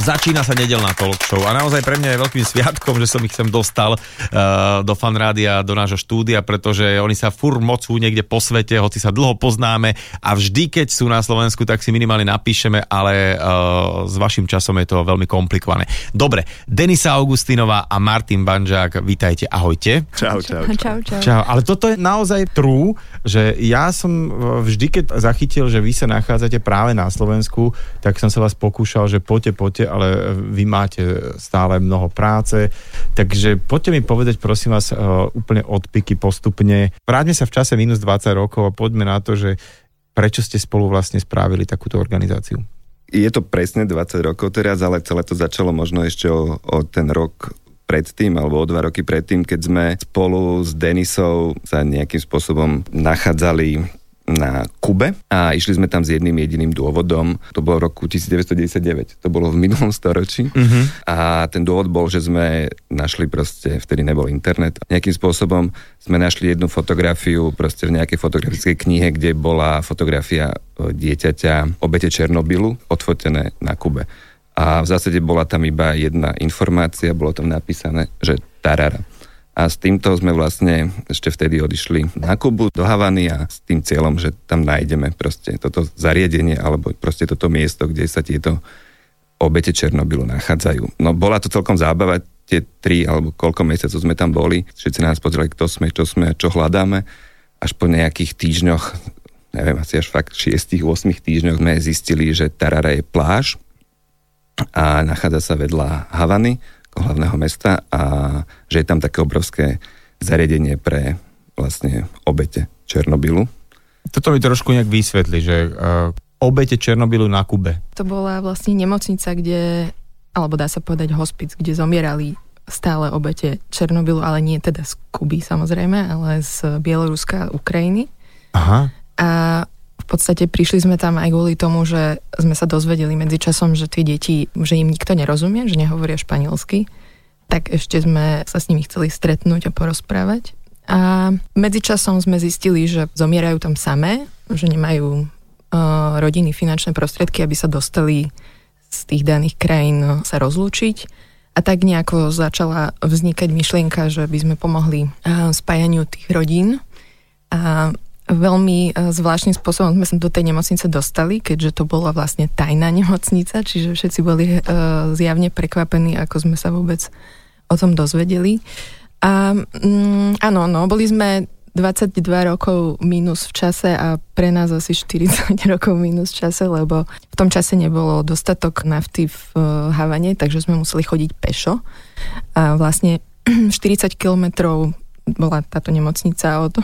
Začína sa nedelná talk show a naozaj pre mňa je veľkým sviatkom, že som ich sem dostal uh, do fanrádia, do nášho štúdia, pretože oni sa fur mocú niekde po svete, hoci sa dlho poznáme a vždy, keď sú na Slovensku, tak si minimálne napíšeme, ale uh, s vašim časom je to veľmi komplikované. Dobre, Denisa Augustinová a Martin Banžák, vítajte, ahojte. Čau, čau, Čau, čau. Čau, ale toto je naozaj true, že ja som e, vždy, keď zachytil, že vy sa nachádzate práve na Slovensku, tak som sa vás pokúšal, že poďte, poďte, ale vy máte stále mnoho práce, takže poďte mi povedať, prosím vás, e, úplne od piky postupne. Vráťme sa v čase minus 20 rokov a poďme na to, že prečo ste spolu vlastne spravili takúto organizáciu. Je to presne 20 rokov teraz, ale celé to začalo možno ešte o, o ten rok predtým, alebo o dva roky predtým, keď sme spolu s Denisou sa nejakým spôsobom nachádzali na Kube a išli sme tam s jedným jediným dôvodom. To bolo v roku 1999, to bolo v minulom storočí. Uh-huh. A ten dôvod bol, že sme našli proste, vtedy nebol internet, nejakým spôsobom sme našli jednu fotografiu proste v nejakej fotografickej knihe, kde bola fotografia e, dieťaťa obete Černobylu odfotené na Kube. A v zásade bola tam iba jedna informácia, bolo tam napísané, že Tarara. A s týmto sme vlastne ešte vtedy odišli na Kubu do Havany a s tým cieľom, že tam nájdeme proste toto zariadenie alebo proste toto miesto, kde sa tieto obete Černobylu nachádzajú. No bola to celkom zábava, tie tri alebo koľko mesiacov sme tam boli. Všetci nás pozreli, kto sme, čo sme a čo hľadáme. Až po nejakých týždňoch, neviem, asi až fakt 6-8 týždňoch sme zistili, že Tarara je pláž, a nachádza sa vedľa Havany, hlavného mesta a že je tam také obrovské zariadenie pre vlastne obete Černobylu. Toto mi trošku nejak vysvetli, že uh, obete Černobylu na Kube. To bola vlastne nemocnica, kde, alebo dá sa povedať hospic, kde zomierali stále obete Černobylu, ale nie teda z Kuby samozrejme, ale z Bieloruska a Ukrajiny. Aha. A podstate prišli sme tam aj kvôli tomu, že sme sa dozvedeli medzičasom, že tie deti, že im nikto nerozumie, že nehovoria španielsky, tak ešte sme sa s nimi chceli stretnúť a porozprávať. A medzičasom sme zistili, že zomierajú tam samé, že nemajú uh, rodiny finančné prostriedky, aby sa dostali z tých daných krajín uh, sa rozlúčiť. A tak nejako začala vznikať myšlienka, že by sme pomohli uh, spájaniu tých rodín. A veľmi e, zvláštnym spôsobom sme sa do tej nemocnice dostali, keďže to bola vlastne tajná nemocnica, čiže všetci boli uh, zjavne prekvapení, ako sme sa vôbec o tom dozvedeli. A mm, áno, no, boli sme 22 rokov minus v čase a pre nás asi 40 rokov minus v čase, lebo v tom čase nebolo dostatok nafty v uh, Havane, takže sme museli chodiť pešo. A vlastne 40 kilometrov bola táto nemocnica od,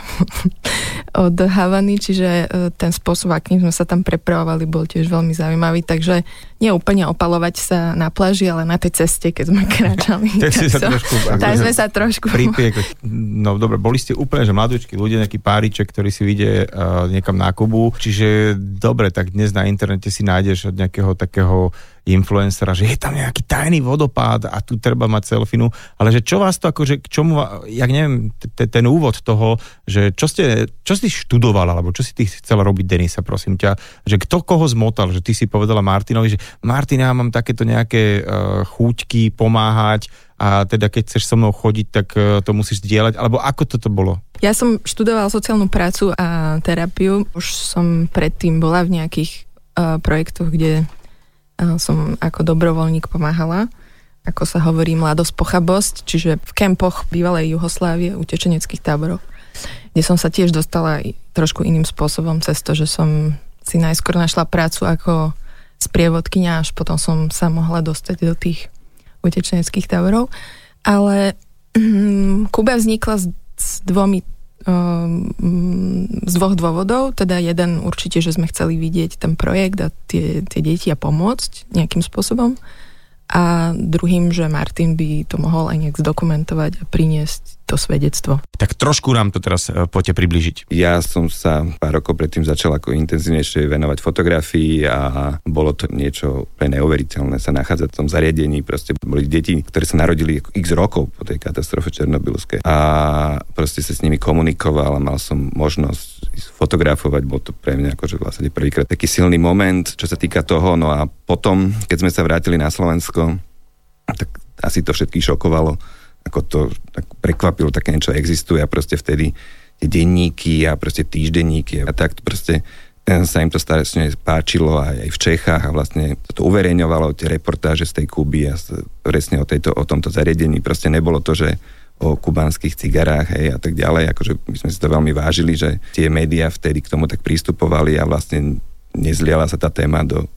od Havany, čiže e, ten spôsob, akým sme sa tam prepravovali, bol tiež veľmi zaujímavý, takže nie úplne opalovať sa na pláži, ale na tej ceste, keď sme kráčali. Tak si sa trošku, tak sme sa trošku... Pripiek, no dobre, boli ste úplne, že mladúčky ľudia, nejaký páriček, ktorý si vyjde uh, niekam na Kubu, čiže dobre, tak dnes na internete si nájdeš od nejakého takého influencera, že je tam nejaký tajný vodopád a tu treba mať selfinu, ale že čo vás to akože, k čomu, jak neviem, ten úvod toho, že čo ste, čo si študoval, alebo čo si ty chcela robiť, Denisa, prosím ťa, že kto koho zmotal, že ty si povedala Martinovi, že Martin, ja mám takéto nejaké uh, chúťky pomáhať a teda keď chceš so mnou chodiť, tak uh, to musíš zdieľať, alebo ako toto bolo? Ja som študovala sociálnu prácu a terapiu. Už som predtým bola v nejakých uh, projektoch, kde som ako dobrovoľník pomáhala, ako sa hovorí mladosť pochabosť, čiže v kempoch bývalej Juhoslávie, utečeneckých táboroch, kde som sa tiež dostala trošku iným spôsobom cez to, že som si najskôr našla prácu ako sprievodkynia, až potom som sa mohla dostať do tých utečeneckých táborov. Ale Kuba vznikla s, s dvomi z dvoch dôvodov. Teda jeden určite, že sme chceli vidieť ten projekt a tie, tie deti a pomôcť nejakým spôsobom. A druhým, že Martin by to mohol aj nejak zdokumentovať a priniesť to svedectvo. Tak trošku nám to teraz e, poďte približiť. Ja som sa pár rokov predtým začal ako intenzívnejšie venovať fotografii a bolo to niečo pre neuveriteľné sa nachádzať v tom zariadení. Proste boli deti, ktoré sa narodili x rokov po tej katastrofe černobylskej a proste sa s nimi komunikoval a mal som možnosť fotografovať, bol to pre mňa akože vlastne prvýkrát taký silný moment, čo sa týka toho, no a potom, keď sme sa vrátili na Slovensko, tak asi to všetkých šokovalo, ako to tak prekvapilo, také niečo existuje a proste vtedy tie denníky a proste týždenníky a tak proste eh, sa im to strašne páčilo aj, v Čechách a vlastne to uverejňovalo tie reportáže z tej Kuby a presne o, tejto, o tomto zariadení. Proste nebolo to, že o kubánskych cigarách hej, a tak ďalej. Akože my sme si to veľmi vážili, že tie médiá vtedy k tomu tak pristupovali a vlastne nezliala sa tá téma do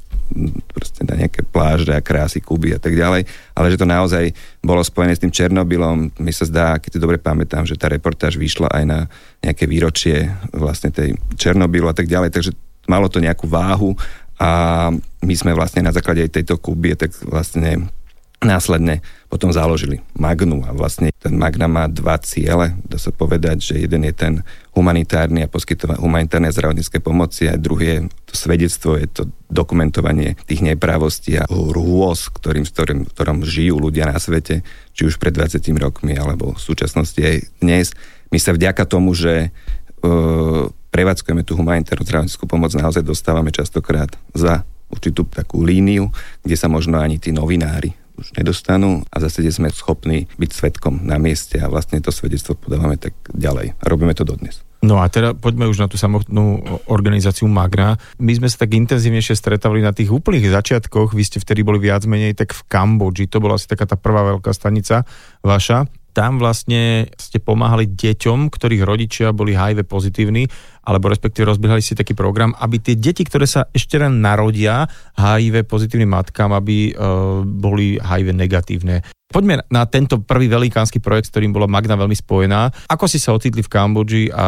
proste na nejaké pláže a krásy Kuby a tak ďalej, ale že to naozaj bolo spojené s tým Černobylom. Mi sa zdá, keď si dobre pamätám, že tá reportáž vyšla aj na nejaké výročie vlastne tej Černobylu a tak ďalej, takže malo to nejakú váhu a my sme vlastne na základe aj tejto Kuby tak vlastne následne potom založili Magnu a vlastne ten Magna má dva ciele. Dá sa povedať, že jeden je ten humanitárny a poskytovanie humanitárnej zdravotníckej pomoci a druhý je to svedectvo, je to dokumentovanie tých neprávostí a rôz, ktorým, ktorým, ktorom žijú ľudia na svete, či už pred 20 rokmi alebo v súčasnosti aj dnes. My sa vďaka tomu, že uh, prevádzkujeme tú humanitárnu zdravotníckú pomoc, naozaj dostávame častokrát za určitú takú líniu, kde sa možno ani tí novinári už nedostanú a zase sme schopní byť svetkom na mieste a vlastne to svedectvo podávame tak ďalej. Robíme to dodnes. No a teda poďme už na tú samotnú organizáciu Magna. My sme sa tak intenzívnejšie stretávali na tých úplných začiatkoch, vy ste vtedy boli viac menej tak v Kambodži, to bola asi taká tá prvá veľká stanica vaša tam vlastne ste pomáhali deťom, ktorých rodičia boli HIV pozitívni, alebo respektíve rozbiehali si taký program, aby tie deti, ktoré sa ešte len narodia HIV pozitívnym matkám, aby uh, boli HIV negatívne. Poďme na tento prvý velikánsky projekt, s ktorým bola Magna veľmi spojená. Ako si sa ocitli v Kambodži a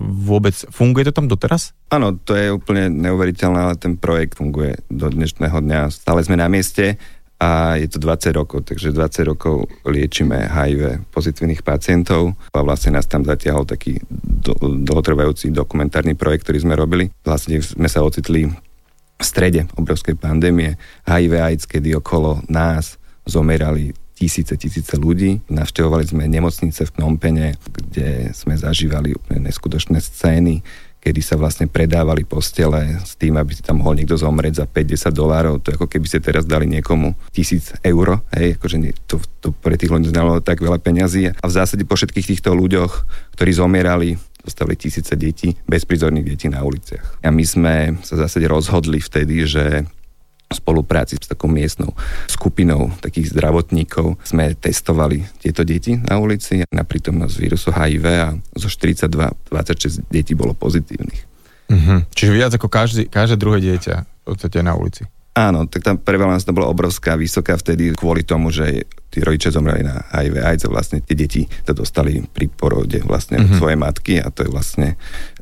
vôbec funguje to tam doteraz? Áno, to je úplne neuveriteľné, ale ten projekt funguje do dnešného dňa. Stále sme na mieste a je to 20 rokov, takže 20 rokov liečíme HIV pozitívnych pacientov a vlastne nás tam zatiahol taký do, dlhotrvajúci dokumentárny projekt, ktorý sme robili. Vlastne sme sa ocitli v strede obrovskej pandémie HIV AIDS, kedy okolo nás zomerali tisíce, tisíce ľudí. Navštevovali sme nemocnice v Knompene, kde sme zažívali úplne neskutočné scény kedy sa vlastne predávali postele s tým, aby si tam mohol niekto zomrieť za 50 dolárov. To ako keby ste teraz dali niekomu tisíc eur. Hej, akože to, to pre tých ľudí znalo tak veľa peňazí. A v zásade po všetkých týchto ľuďoch, ktorí zomierali, dostali tisíce detí, bezprizorných detí na uliciach. A my sme sa zásade rozhodli vtedy, že spolupráci s takou miestnou skupinou takých zdravotníkov sme testovali tieto deti na ulici na prítomnosť vírusu HIV a zo 42 26 detí bolo pozitívnych. Mm-hmm. Čiže viac ako každý, každé druhé dieťa v podstate na ulici. Áno, tak tam prevalence bola obrovská, vysoká vtedy kvôli tomu, že tí rodičia zomreli na HIV AIDS a vlastne tie deti to dostali pri porode vlastne mm-hmm. svojej matky a to je vlastne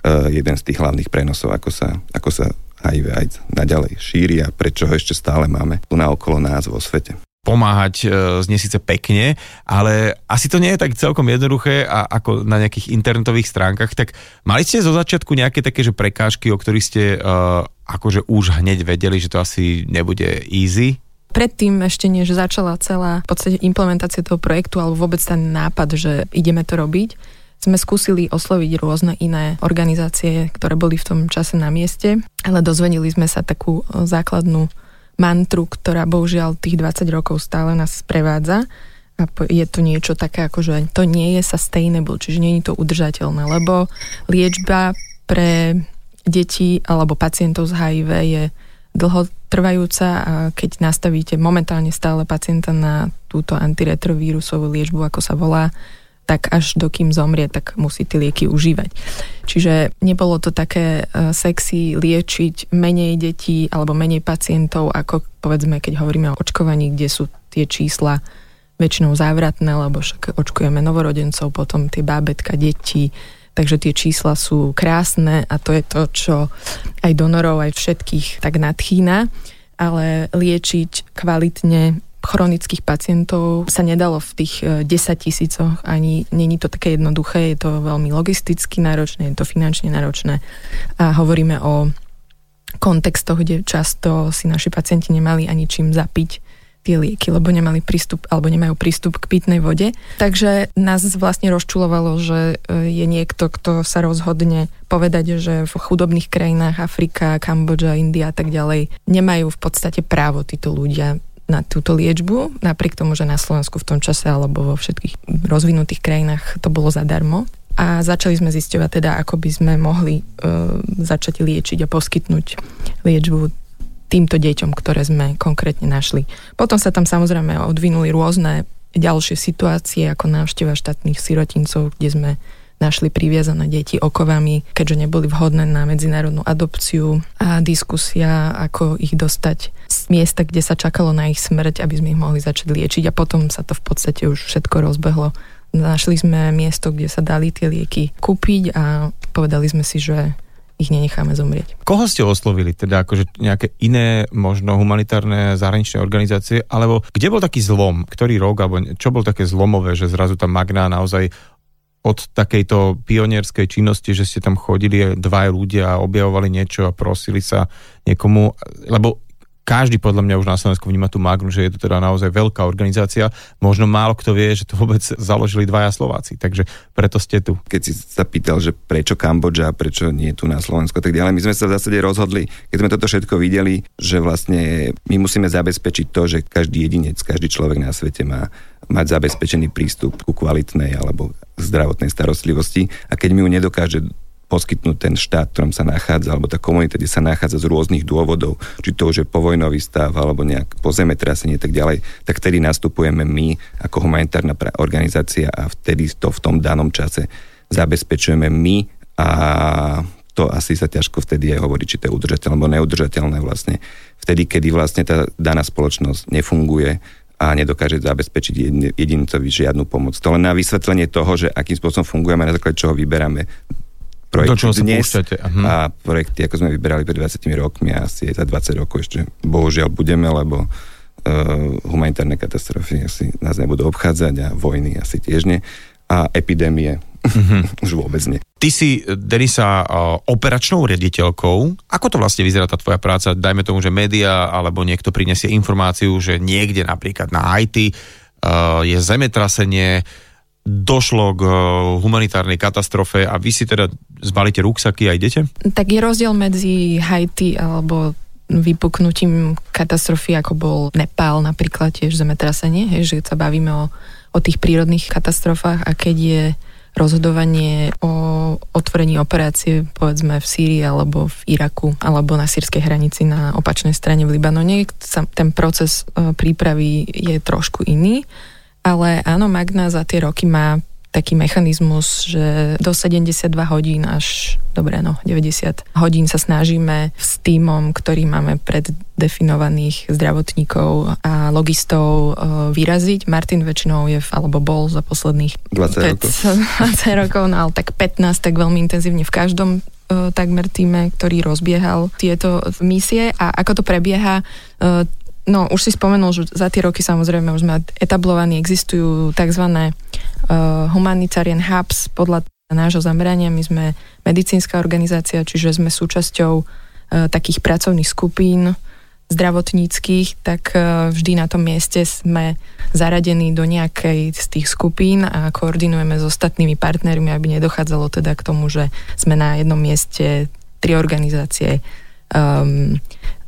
uh, jeden z tých hlavných prenosov, ako sa, ako sa HIV AIDS naďalej šíri a prečo ho ešte stále máme tu na okolo nás vo svete. Pomáhať e, znie síce pekne, ale asi to nie je tak celkom jednoduché a ako na nejakých internetových stránkach, tak mali ste zo začiatku nejaké také že prekážky, o ktorých ste uh, akože už hneď vedeli, že to asi nebude easy? Predtým ešte než začala celá v podstate implementácia toho projektu alebo vôbec ten nápad, že ideme to robiť, sme skúsili osloviť rôzne iné organizácie, ktoré boli v tom čase na mieste, ale dozvedeli sme sa takú e, základnú mantru, ktorá bohužiaľ tých 20 rokov stále nás sprevádza. A je to niečo také, ako že to nie je sustainable, čiže nie je to udržateľné, lebo liečba pre deti alebo pacientov z HIV je dlhotrvajúca a keď nastavíte momentálne stále pacienta na túto antiretrovírusovú liečbu, ako sa volá, tak až dokým zomrie, tak musí tie lieky užívať. Čiže nebolo to také e, sexy liečiť menej detí alebo menej pacientov, ako povedzme, keď hovoríme o očkovaní, kde sú tie čísla väčšinou závratné, lebo však očkujeme novorodencov, potom tie bábetka, deti, takže tie čísla sú krásne a to je to, čo aj donorov, aj všetkých tak nadchýna, ale liečiť kvalitne chronických pacientov sa nedalo v tých 10 tisícoch, ani není to také jednoduché, je to veľmi logisticky náročné, je to finančne náročné a hovoríme o kontextoch, kde často si naši pacienti nemali ani čím zapiť tie lieky, lebo nemali prístup alebo nemajú prístup k pitnej vode. Takže nás vlastne rozčulovalo, že e, je niekto, kto sa rozhodne povedať, že v chudobných krajinách Afrika, Kambodža, India a tak ďalej nemajú v podstate právo títo ľudia na túto liečbu, napriek tomu, že na Slovensku v tom čase alebo vo všetkých rozvinutých krajinách to bolo zadarmo a začali sme zisťovať teda, ako by sme mohli uh, začať liečiť a poskytnúť liečbu týmto deťom, ktoré sme konkrétne našli. Potom sa tam samozrejme odvinuli rôzne ďalšie situácie, ako návšteva štátnych sirotincov, kde sme našli priviazané deti okovami, keďže neboli vhodné na medzinárodnú adopciu a diskusia, ako ich dostať z miesta, kde sa čakalo na ich smrť, aby sme ich mohli začať liečiť a potom sa to v podstate už všetko rozbehlo Našli sme miesto, kde sa dali tie lieky kúpiť a povedali sme si, že ich nenecháme zomrieť. Koho ste oslovili? Teda akože nejaké iné možno humanitárne zahraničné organizácie? Alebo kde bol taký zlom? Ktorý rok? Alebo čo bol také zlomové, že zrazu tá Magna naozaj od takejto pionierskej činnosti, že ste tam chodili dva ľudia a objavovali niečo a prosili sa niekomu, lebo každý podľa mňa už na Slovensku vníma tú Magnu, že je to teda naozaj veľká organizácia. Možno málo kto vie, že to vôbec založili dvaja Slováci, takže preto ste tu. Keď si sa pýtal, že prečo Kambodža, prečo nie tu na Slovensku, tak ďalej, my sme sa v zásade rozhodli, keď sme toto všetko videli, že vlastne my musíme zabezpečiť to, že každý jedinec, každý človek na svete má mať zabezpečený prístup ku kvalitnej alebo zdravotnej starostlivosti a keď mi ju nedokáže poskytnúť ten štát, ktorom sa nachádza, alebo tá komunita, kde sa nachádza z rôznych dôvodov, či to už je povojnový stav, alebo nejak po zemetrasenie tak ďalej, tak vtedy nastupujeme my ako humanitárna organizácia a vtedy to v tom danom čase zabezpečujeme my a to asi sa ťažko vtedy aj hovorí, či to je udržateľné alebo neudržateľné vlastne. Vtedy, kedy vlastne tá daná spoločnosť nefunguje, a nedokáže zabezpečiť jedincovi žiadnu pomoc. To len na vysvetlenie toho, že akým spôsobom fungujeme, na základe čoho vyberáme projekty Do čoho dnes sa uh-huh. a projekty, ako sme vyberali pred 20 rokmi asi za 20 rokov ešte bohužiaľ budeme, lebo uh, humanitárne katastrofy asi nás nebudú obchádzať a vojny asi tiež nie a epidémie uh-huh. už vôbec nie. Ty si, Denisa, operačnou riaditeľkou. Ako to vlastne vyzerá tá tvoja práca? Dajme tomu, že média alebo niekto prinesie informáciu, že niekde napríklad na Haiti je zemetrasenie, došlo k eh, humanitárnej katastrofe a vy si teda zbalíte ruksaky a idete? Tak je rozdiel medzi Haiti alebo vypuknutím katastrofy, ako bol Nepál napríklad, tiež zemetrasenie, hej, že sa bavíme o, o tých prírodných katastrofách a keď je rozhodovanie o otvorení operácie povedzme v Sýrii alebo v Iraku alebo na sírskej hranici na opačnej strane v Libanone, ten proces eh, prípravy je trošku iný ale áno, Magna za tie roky má taký mechanizmus, že do 72 hodín až, dobre no, 90 hodín sa snažíme s týmom, ktorý máme preddefinovaných zdravotníkov a logistov e, vyraziť. Martin väčšinou je, alebo bol za posledných 20 rokov. 20 rokov, no ale tak 15, tak veľmi intenzívne v každom e, takmer týme, ktorý rozbiehal tieto misie a ako to prebieha, e, No, už si spomenul, že za tie roky samozrejme už sme etablovaní, existujú tzv. Uh, humanitarian hubs podľa nášho zamerania. My sme medicínska organizácia, čiže sme súčasťou uh, takých pracovných skupín zdravotníckých, tak uh, vždy na tom mieste sme zaradení do nejakej z tých skupín a koordinujeme s ostatnými partnermi, aby nedochádzalo teda k tomu, že sme na jednom mieste tri organizácie um,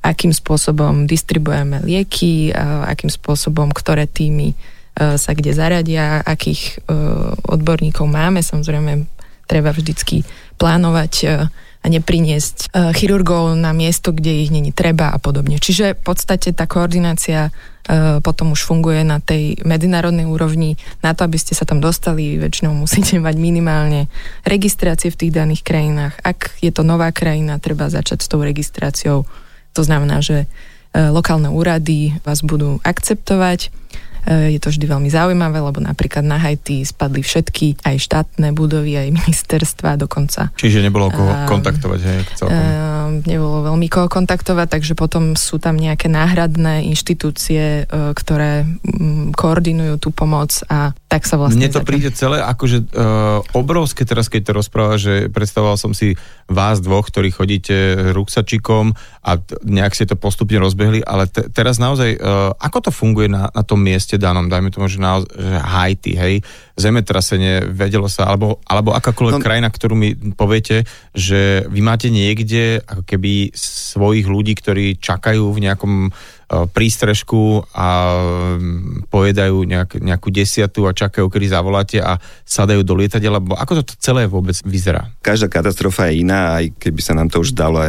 akým spôsobom distribuujeme lieky, akým spôsobom, ktoré týmy e, sa kde zaradia, akých e, odborníkov máme. Samozrejme, treba vždycky plánovať e, a nepriniesť chirurgov na miesto, kde ich není treba a podobne. Čiže v podstate tá koordinácia potom už funguje na tej medzinárodnej úrovni. Na to, aby ste sa tam dostali, väčšinou musíte mať minimálne registrácie v tých daných krajinách. Ak je to nová krajina, treba začať s tou registráciou to znamená, že e, lokálne úrady vás budú akceptovať. Je to vždy veľmi zaujímavé, lebo napríklad na Haiti spadli všetky, aj štátne budovy, aj ministerstva dokonca. Čiže nebolo koho kontaktovať, hej? Celkom. Nebolo veľmi koho kontaktovať, takže potom sú tam nejaké náhradné inštitúcie, ktoré koordinujú tú pomoc a tak sa vlastne... Mne to príde celé akože uh, obrovské teraz, keď to rozpráva, že predstavoval som si vás dvoch, ktorí chodíte ruksačikom a nejak si to postupne rozbehli, ale te- teraz naozaj, uh, ako to funguje na, na tom mieste danom, dajme tomu, že, naozaj, že Haiti, hej, zemetrasenie, vedelo sa, alebo, alebo akákoľvek no. krajina, ktorú mi poviete, že vy máte niekde ako keby svojich ľudí, ktorí čakajú v nejakom prístrežku a mm, pojedajú nejak, nejakú desiatu a čakajú, kedy zavoláte a sadajú do lietadela, alebo ako to celé vôbec vyzerá? Každá katastrofa je iná, aj keby sa nám to už dalo,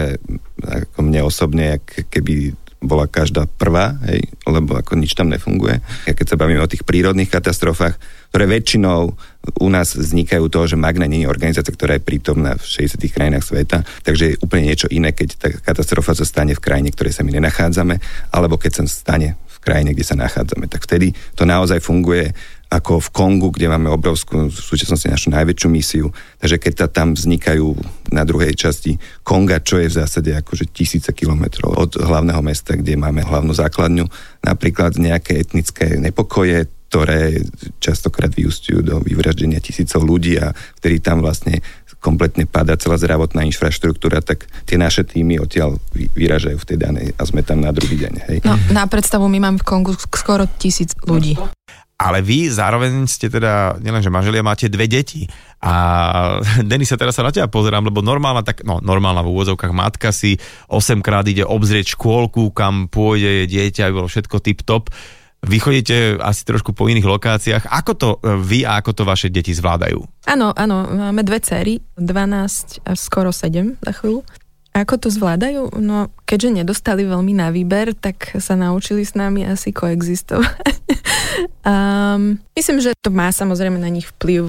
ako mne osobne, keby bola každá prvá, hej, lebo ako nič tam nefunguje. A keď sa bavíme o tých prírodných katastrofách, ktoré väčšinou u nás vznikajú toho, že Magna nie je organizácia, ktorá je prítomná v 60 krajinách sveta, takže je úplne niečo iné, keď tá katastrofa sa stane v krajine, ktorej sa my nenachádzame, alebo keď sa stane v krajine, kde sa nachádzame. Tak vtedy to naozaj funguje ako v Kongu, kde máme obrovskú, v súčasnosti našu najväčšiu misiu. Takže keď sa tam vznikajú na druhej časti Konga, čo je v zásade akože tisíce kilometrov od hlavného mesta, kde máme hlavnú základňu, napríklad nejaké etnické nepokoje, ktoré častokrát vyústujú do vyvraždenia tisícov ľudí a vtedy tam vlastne kompletne padá celá zdravotná infraštruktúra, tak tie naše týmy odtiaľ vyražajú v tej danej a sme tam na druhý deň. Hej. No, na predstavu my máme v Kongu skoro tisíc ľudí ale vy zároveň ste teda, nielenže manželia, máte dve deti. A Denis, sa teraz sa na teba pozerám, lebo normálna, tak, no, normálna v úvodzovkách matka si 8 krát ide obzrieť škôlku, kam pôjde dieťa, aby bolo všetko tip-top. Vy chodíte asi trošku po iných lokáciách. Ako to e, vy a ako to vaše deti zvládajú? Áno, áno, máme dve cery, 12 a skoro 7 za chvíľu. Ako to zvládajú? No, keďže nedostali veľmi na výber, tak sa naučili s nami asi koexistovať. um, myslím, že to má samozrejme na nich vplyv.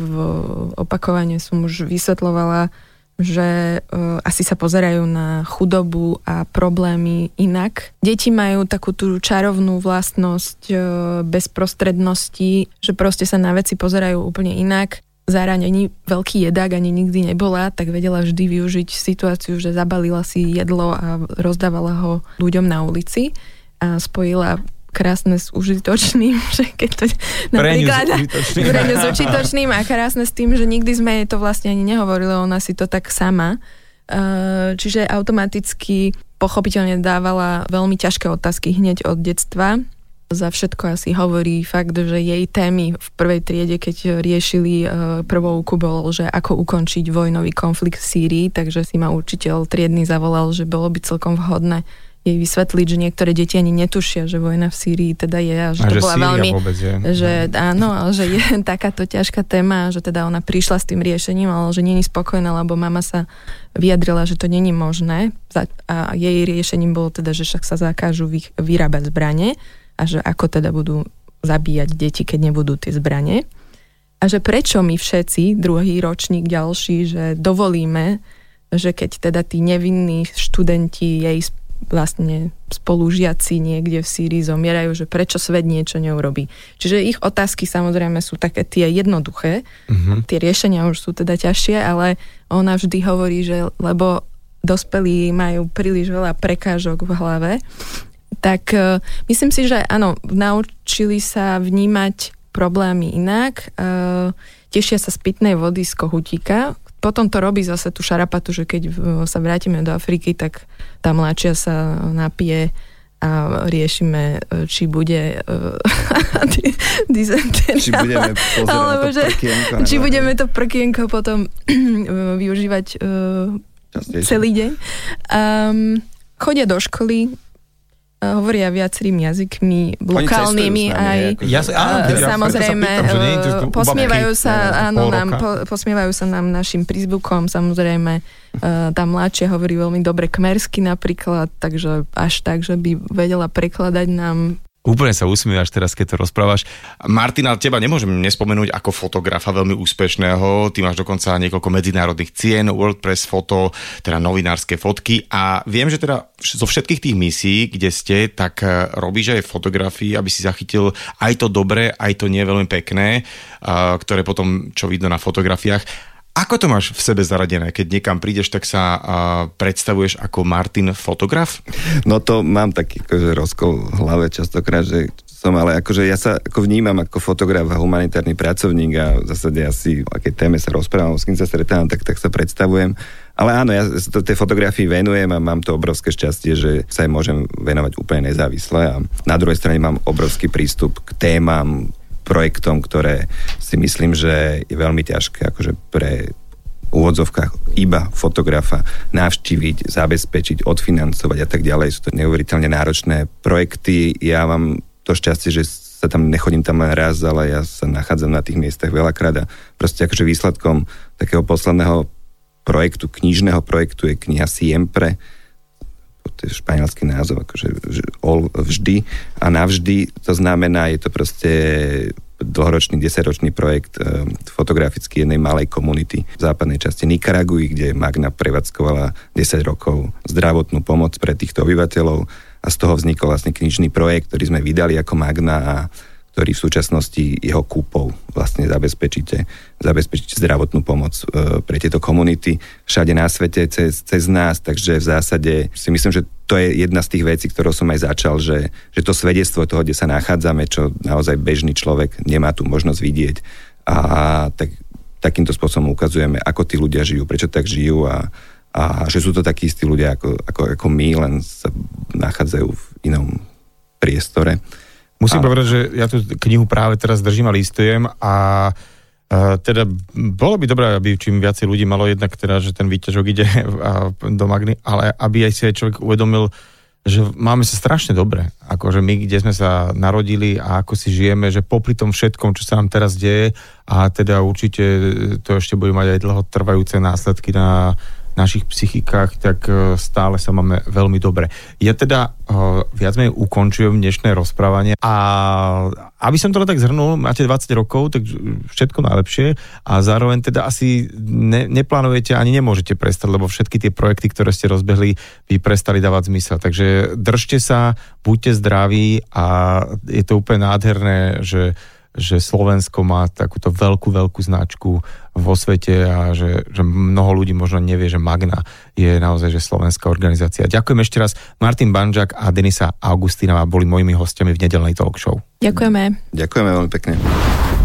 Opakovane som už vysvetlovala, že uh, asi sa pozerajú na chudobu a problémy inak. Deti majú takú tú čarovnú vlastnosť uh, bezprostrednosti, že proste sa na veci pozerajú úplne inak zároveň ani veľký jedák ani nikdy nebola, tak vedela vždy využiť situáciu, že zabalila si jedlo a rozdávala ho ľuďom na ulici a spojila krásne s užitočným, že keď to napríklad pre s užitočným a krásne s tým, že nikdy sme jej to vlastne ani nehovorili, ona si to tak sama. Čiže automaticky pochopiteľne dávala veľmi ťažké otázky hneď od detstva za všetko asi hovorí fakt, že jej témy v prvej triede, keď riešili e, prvouku, bol, že ako ukončiť vojnový konflikt v Sýrii, takže si ma učiteľ triedny zavolal, že bolo by celkom vhodné jej vysvetliť, že niektoré deti ani netušia, že vojna v Sýrii teda je a že a to že bola Sýria veľmi, je. že áno, že je takáto ťažká téma, že teda ona prišla s tým riešením, ale že není spokojná, lebo mama sa vyjadrila, že to není možné a jej riešením bolo teda, že však sa zakážu vyrábať zbranie a že ako teda budú zabíjať deti, keď nebudú tie zbranie. A že prečo my všetci, druhý ročník ďalší, že dovolíme, že keď teda tí nevinní študenti jej vlastne spolužiaci niekde v Sýrii zomierajú, že prečo svet niečo neurobí. Čiže ich otázky samozrejme sú také tie jednoduché, mm-hmm. tie riešenia už sú teda ťažšie, ale ona vždy hovorí, že lebo dospelí majú príliš veľa prekážok v hlave tak uh, myslím si, že áno, naučili sa vnímať problémy inak, uh, tešia sa z pitnej vody z kohutíka, potom to robí zase tú šarapatu, že keď sa vrátime do Afriky, tak tá mladšia sa napije a riešime, e, či bude uh, Či budeme Alebo, to že, prkienko. Či budeme to prkienko potom využívať uh, celý deň. Um, chodia do školy, hovoria viacerými jazykmi, lokálnymi aj. Ja, áno, ja, samozrejme, pýtam, nie, posmievajú sa, áno, nám, po, posmievajú sa nám našim prízvukom, samozrejme, uh, tá mladšia hovorí veľmi dobre kmersky napríklad, takže až tak, že by vedela prekladať nám Úplne sa usmievaš teraz, keď to rozprávaš. Martina, teba nemôžem nespomenúť ako fotografa veľmi úspešného. Ty máš dokonca niekoľko medzinárodných cien, WordPress foto, teda novinárske fotky a viem, že teda zo všetkých tých misií, kde ste, tak eh, robíš aj fotografii, aby si zachytil aj to dobré, aj to nie veľmi pekné, eh, ktoré potom, čo vidno na fotografiách. Ako to máš v sebe zaradené? Keď niekam prídeš, tak sa uh, predstavuješ ako Martin fotograf? No to mám taký akože rozkol v hlave častokrát, že som, ale akože ja sa ako vnímam ako fotograf a humanitárny pracovník a v zásade asi o akej téme sa rozprávam, s kým sa stretávam, tak, tak sa predstavujem. Ale áno, ja to tej fotografii venujem a mám to obrovské šťastie, že sa aj môžem venovať úplne nezávisle a na druhej strane mám obrovský prístup k témam, projektom, ktoré si myslím, že je veľmi ťažké akože pre úvodzovkách iba fotografa navštíviť, zabezpečiť, odfinancovať a tak ďalej. Sú to neuveriteľne náročné projekty. Ja mám to šťastie, že sa tam nechodím tam len raz, ale ja sa nachádzam na tých miestach veľakrát a proste akože výsledkom takého posledného projektu, knižného projektu je kniha Siempre, to je španielský názov, akože vždy a navždy, to znamená, je to proste dlhoročný, desaťročný projekt e, fotografický jednej malej komunity v západnej časti Nikaraguji, kde Magna prevádzkovala 10 rokov zdravotnú pomoc pre týchto obyvateľov. A z toho vznikol vlastne knižný projekt, ktorý sme vydali ako Magna a ktorý v súčasnosti jeho kúpou vlastne zabezpečíte, zabezpečíte zdravotnú pomoc e, pre tieto komunity všade na svete cez, cez nás, takže v zásade si myslím, že to je jedna z tých vecí, ktorou som aj začal, že, že to svedectvo toho, kde sa nachádzame, čo naozaj bežný človek nemá tu možnosť vidieť a tak, takýmto spôsobom ukazujeme, ako tí ľudia žijú, prečo tak žijú a, a že sú to takí istí ľudia ako, ako, ako my, len sa nachádzajú v inom priestore. Musím a... povedať, že ja tú knihu práve teraz držím a listujem a Uh, teda bolo by dobré, aby čím viacej ľudí malo jednak teda, že ten výťažok ide do Magny, ale aby aj si aj človek uvedomil, že máme sa strašne dobre. Akože my, kde sme sa narodili a ako si žijeme, že popri tom všetkom, čo sa nám teraz deje a teda určite to ešte bude mať aj dlhotrvajúce následky na našich psychikách, tak e, stále sa máme veľmi dobre. Ja teda uh, viac menej ukončujem dnešné rozprávanie a aby som to tak zhrnul, máte 20 rokov, tak všetko najlepšie a zároveň teda asi ne, neplánujete ani nemôžete prestať, lebo všetky tie projekty, ktoré ste rozbehli, by prestali dávať zmysel. Takže držte sa, buďte zdraví a je to úplne nádherné, že že Slovensko má takúto veľkú, veľkú značku vo svete a že, že mnoho ľudí možno nevie, že Magna je naozaj že slovenská organizácia. Ďakujem ešte raz. Martin Banžak a Denisa Augustínová boli mojimi hostiami v nedelnej talk show. Ďakujeme. Ďakujeme veľmi pekne.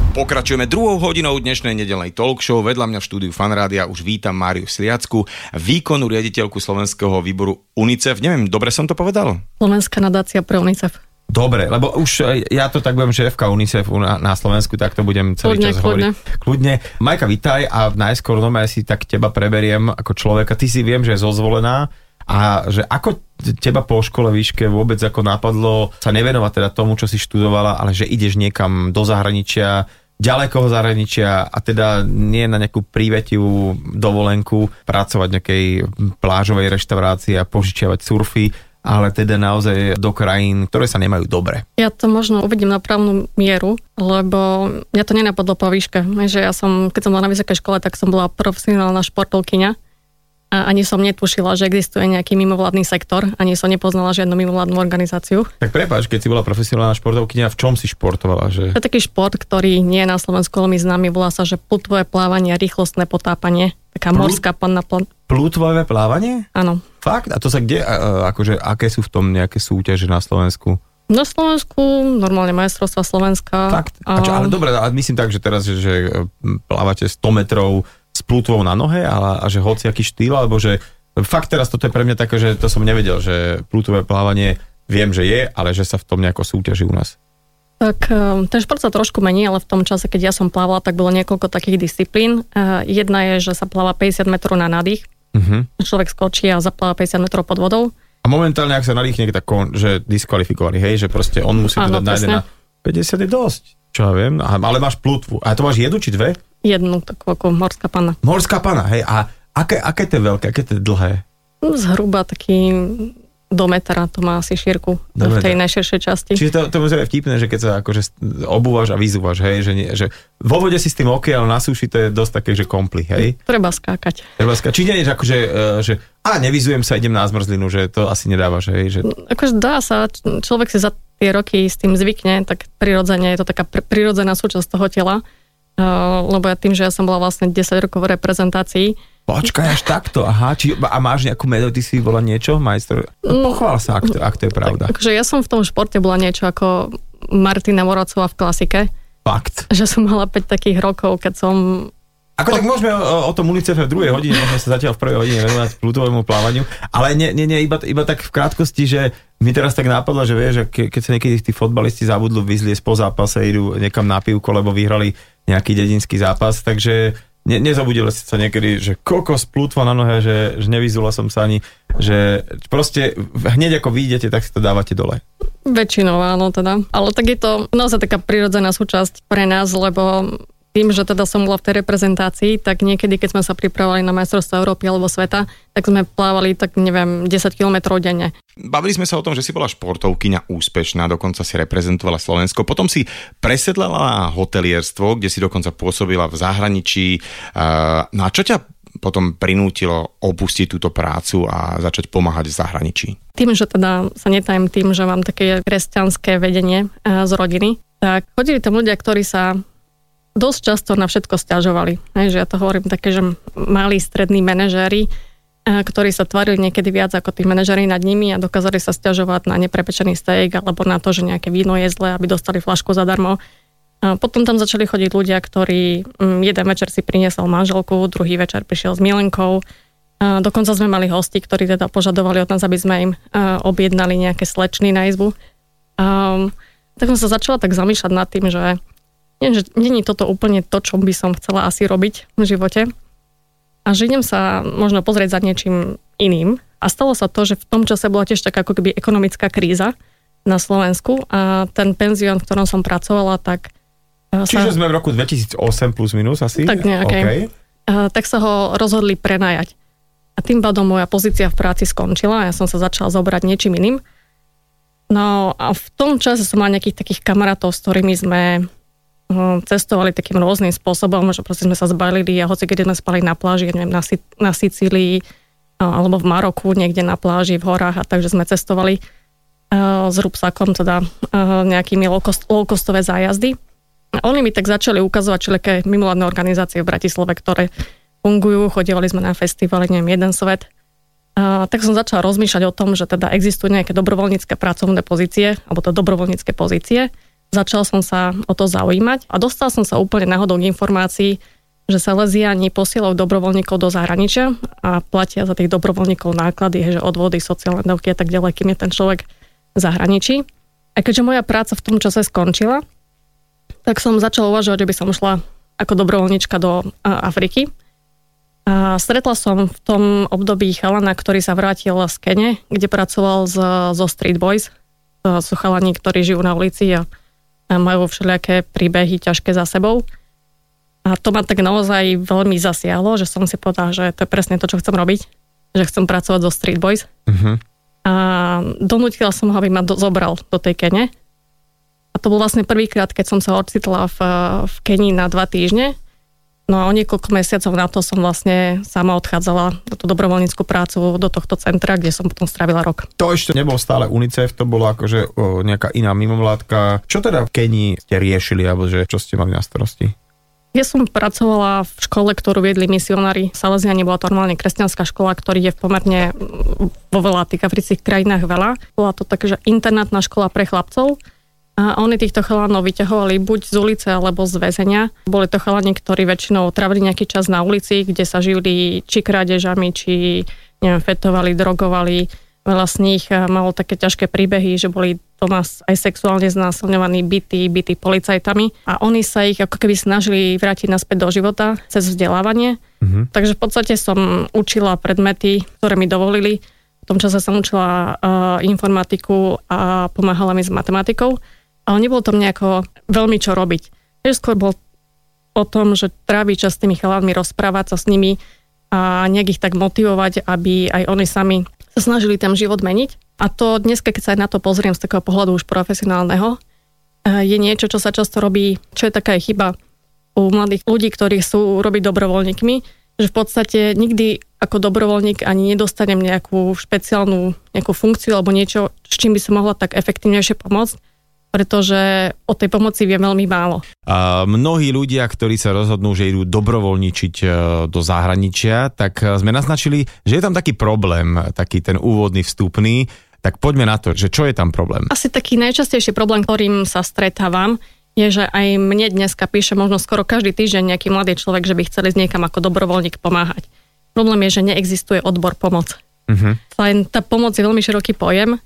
Pokračujeme druhou hodinou dnešnej nedelnej talk show. Vedľa mňa v štúdiu Fanrádia už vítam Máriu Sliacku, výkonnú riaditeľku slovenského výboru UNICEF. Neviem, dobre som to povedal? Slovenská nadácia pre UNICEF. Dobre, lebo už ja to tak budem šéfka UNICEF na, na Slovensku, tak to budem celý kľudne, čas kľudne. hovoriť. Kľudne. Majka, vitaj a najskôr no si tak teba preberiem ako človeka. Ty si viem, že je zozvolená a že ako teba po škole výške vôbec ako napadlo sa nevenovať teda tomu, čo si študovala, ale že ideš niekam do zahraničia, ďalekého zahraničia a teda nie na nejakú prívetivú dovolenku pracovať v nejakej plážovej reštaurácii a požičiavať surfy, ale teda naozaj do krajín, ktoré sa nemajú dobre. Ja to možno uvedím na právnu mieru, lebo mňa to nenapadlo po výške. Že ja som, keď som bola na vysokej škole, tak som bola profesionálna športovkyňa a ani som netušila, že existuje nejaký mimovládny sektor, ani som nepoznala žiadnu mimovládnu organizáciu. Tak prepáč, keď si bola profesionálna športovkyňa, v čom si športovala? Že... To je taký šport, ktorý nie je na Slovensku veľmi známy, volá sa, že plutvové plávanie, rýchlostné potápanie, taká Plut... morská panna. Pl... Plutvové plávanie? Áno. Fakt? A to sa kde, akože, aké sú v tom nejaké súťaže na Slovensku? Na Slovensku normálne majstrovstva Slovenska. Fakt? A čo, ale dobre, ale myslím tak, že teraz, že, že plávate 100 metrov s plútvou na nohe a, a že hociaký štýl, alebo že fakt teraz toto je pre mňa také, že to som nevedel, že plútové plávanie viem, že je, ale že sa v tom nejako súťaží u nás. Tak ehm, ten šport sa trošku mení, ale v tom čase, keď ja som plávala, tak bolo niekoľko takých disciplín. Ehm, jedna je, že sa pláva 50 metrov na nádych. Uh-huh. Človek skočí a zapláva 50 metrov pod vodou. A momentálne, ak sa nadýchne, tak on, že diskvalifikovaný, hej, že proste on musí to dať na 1 50 je dosť, čo ja viem, ale máš plutvu. A to máš jednu či dve? jednu takú ako morská pana. Morská pana, hej. A aké, aké to je veľké, aké to je dlhé? Zhruba taký do metra, to má asi šírku Do v tej metra. najširšej časti. Čiže to, to je vtipné, že keď sa akože obúvaš a vyzúvaš, hej, že, nie, že vo vode si s tým OK, ale na súši to je dosť také, že kompli, hej. Treba skákať. Treba ska- Či nie je, že akože, eh, že a nevyzujem sa, idem na zmrzlinu, že to asi nedávaš, hej, že Akože dá sa, človek si za tie roky s tým zvykne, tak prirodzene je to taká pr- prirodzená súčasť toho tela. Uh, lebo ja tým, že ja som bola vlastne 10 rokov v reprezentácii, počkaj až takto, aha, či, a máš nejakú medailu, ty si bola niečo, majster? No, pochvál sa, ak to, ak to je pravda. akože ja som v tom športe bola niečo ako Martina Moracová v klasike, Fakt. že som mala 5 takých rokov, keď som Ako tak môžeme o, o tom UNICEFe v druhej hodine, môžeme sa zatiaľ v prvej hodine venovať plutovému plávaniu, ale nie, nie, nie iba, iba tak v krátkosti, že mi teraz tak napadlo, že vieš, že ke, keď sa niekedy tí fotbalisti zabudnú vyzliesť po zápase, idú niekam na pivko, lebo vyhrali nejaký dedinský zápas, takže ne, nezabudili ste sa niekedy, že kokos plutva na nohe, že, že nevyzula som sa ani, že proste hneď ako vyjdete, tak si to dávate dole. Väčšinou áno teda. Ale tak je to naozaj taká prirodzená súčasť pre nás, lebo tým, že teda som bola v tej reprezentácii, tak niekedy, keď sme sa pripravovali na majstrovstvo Európy alebo sveta, tak sme plávali tak neviem 10 km denne. Bavili sme sa o tom, že si bola športovkyňa úspešná, dokonca si reprezentovala Slovensko. Potom si presedlala na hotelierstvo, kde si dokonca pôsobila v zahraničí. No a čo ťa potom prinútilo opustiť túto prácu a začať pomáhať v zahraničí? Tým, že teda sa netajím tým, že mám také kresťanské vedenie z rodiny, tak chodili tam ľudia, ktorí sa dosť často na všetko stiažovali. Že ja to hovorím také, že malí strední manažéri, eh, ktorí sa tvarili niekedy viac ako tí manažéri nad nimi a dokázali sa stiažovať na neprebečený steak alebo na to, že nejaké víno je zlé, aby dostali flašku zadarmo. A potom tam začali chodiť ľudia, ktorí jeden večer si priniesol manželku, druhý večer prišiel s milenkou. A dokonca sme mali hosti, ktorí teda požadovali od nás, aby sme im objednali nejaké slečny na izbu. A, tak som sa začala tak zamýšľať nad tým, že nie, že není toto úplne to, čo by som chcela asi robiť v živote. A že idem sa možno pozrieť za niečím iným. A stalo sa to, že v tom čase bola tiež taká ako keby ekonomická kríza na Slovensku a ten penzión, v ktorom som pracovala, tak sa, Čiže sme v roku 2008 plus minus asi? Tak nejaké. Okay. a, tak sa ho rozhodli prenajať. A tým pádom moja pozícia v práci skončila a ja som sa začala zobrať niečím iným. No a v tom čase som mala nejakých takých kamarátov, s ktorými sme cestovali takým rôznym spôsobom, že proste sme sa zbalili a hoci keď sme spali na pláži, ja neviem, na, na Sicílii alebo v Maroku, niekde na pláži, v horách a takže sme cestovali s rúbsakom, teda nejakými low-cost, low-costové zájazdy. A oni mi tak začali ukazovať všelijaké mimovládne organizácie v Bratislave, ktoré fungujú, chodívali sme na festivaly, neviem, jeden svet. A, tak som začala rozmýšľať o tom, že teda existujú nejaké dobrovoľnícke pracovné pozície, alebo to dobrovoľnícke pozície. Začal som sa o to zaujímať a dostal som sa úplne náhodou k informácii, že Salesiani posielajú dobrovoľníkov do zahraničia a platia za tých dobrovoľníkov náklady, že odvody, sociálne dávky a tak ďalej, kým je ten človek v zahraničí. A keďže moja práca v tom čase skončila, tak som začala uvažovať, že by som šla ako dobrovoľnička do Afriky. A stretla som v tom období chalana, ktorý sa vrátil z Kene, kde pracoval z, zo Street Boys. To sú chalani, ktorí žijú na ulici a majú všelijaké príbehy ťažké za sebou. A to ma tak naozaj veľmi zasiahlo, že som si povedala, že to je presne to, čo chcem robiť. Že chcem pracovať zo Street Boys. Uh-huh. A donútila som ho, aby ma do, zobral do tej Kene. A to bol vlastne prvýkrát, keď som sa ocitla v, v Kenii na dva týždne. No a o niekoľko mesiacov na to som vlastne sama odchádzala do tú dobrovoľníckú prácu do tohto centra, kde som potom strávila rok. To ešte nebol stále UNICEF, to bolo akože o, nejaká iná mimovládka. Čo teda v Kenii ste riešili, alebo že čo ste mali na starosti? Ja som pracovala v škole, ktorú viedli misionári. Salesiani bola to normálne kresťanská škola, ktorý je v pomerne mm, vo veľa tých afrických krajinách veľa. Bola to takže internátna škola pre chlapcov. A oni týchto chalanov vyťahovali buď z ulice alebo z väzenia. Boli to chalani, ktorí väčšinou trávili nejaký čas na ulici, kde sa žili či krádežami, či neviem, fetovali, drogovali. Veľa z nich eh, malo také ťažké príbehy, že boli doma aj sexuálne znásilňovaní, bytí, bytí policajtami. A oni sa ich ako keby snažili vrátiť naspäť do života cez vzdelávanie. Mhm. Takže v podstate som učila predmety, ktoré mi dovolili. V tom čase som učila uh, informatiku a pomáhala mi s matematikou. Ale nebolo tam nejako veľmi čo robiť. Takže skôr bol o tom, že tráviť čas s tými chalánmi, rozprávať sa s nimi a nejak ich tak motivovať, aby aj oni sami sa snažili ten život meniť. A to dnes, keď sa aj na to pozriem z takého pohľadu už profesionálneho, eh, je niečo, čo sa často robí, čo je taká chyba u mladých ľudí, ktorí sú robiť dobrovoľníkmi, že v podstate nikdy ako dobrovoľník ani nedostanem nejakú špeciálnu nejakú funkciu alebo niečo, s čím by som mohla tak efektívnejšie pomôcť pretože o tej pomoci vie veľmi málo. A mnohí ľudia, ktorí sa rozhodnú, že idú dobrovoľničiť e, do zahraničia, tak e, sme naznačili, že je tam taký problém, taký ten úvodný vstupný, tak poďme na to, že čo je tam problém? Asi taký najčastejší problém, ktorým sa stretávam, je, že aj mne dneska píše možno skoro každý týždeň nejaký mladý človek, že by chceli s niekam ako dobrovoľník pomáhať. Problém je, že neexistuje odbor pomoc. Uh-huh. Len tá pomoc je veľmi široký pojem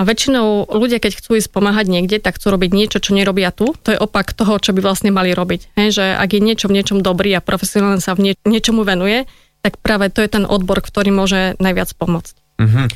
a väčšinou ľudia, keď chcú ísť pomáhať niekde, tak chcú robiť niečo, čo nerobia tu. To je opak toho, čo by vlastne mali robiť. He, že ak je niečo v niečom dobrý a profesionálne sa v nie, niečomu venuje, tak práve to je ten odbor, ktorý môže najviac pomôcť. Uh-huh.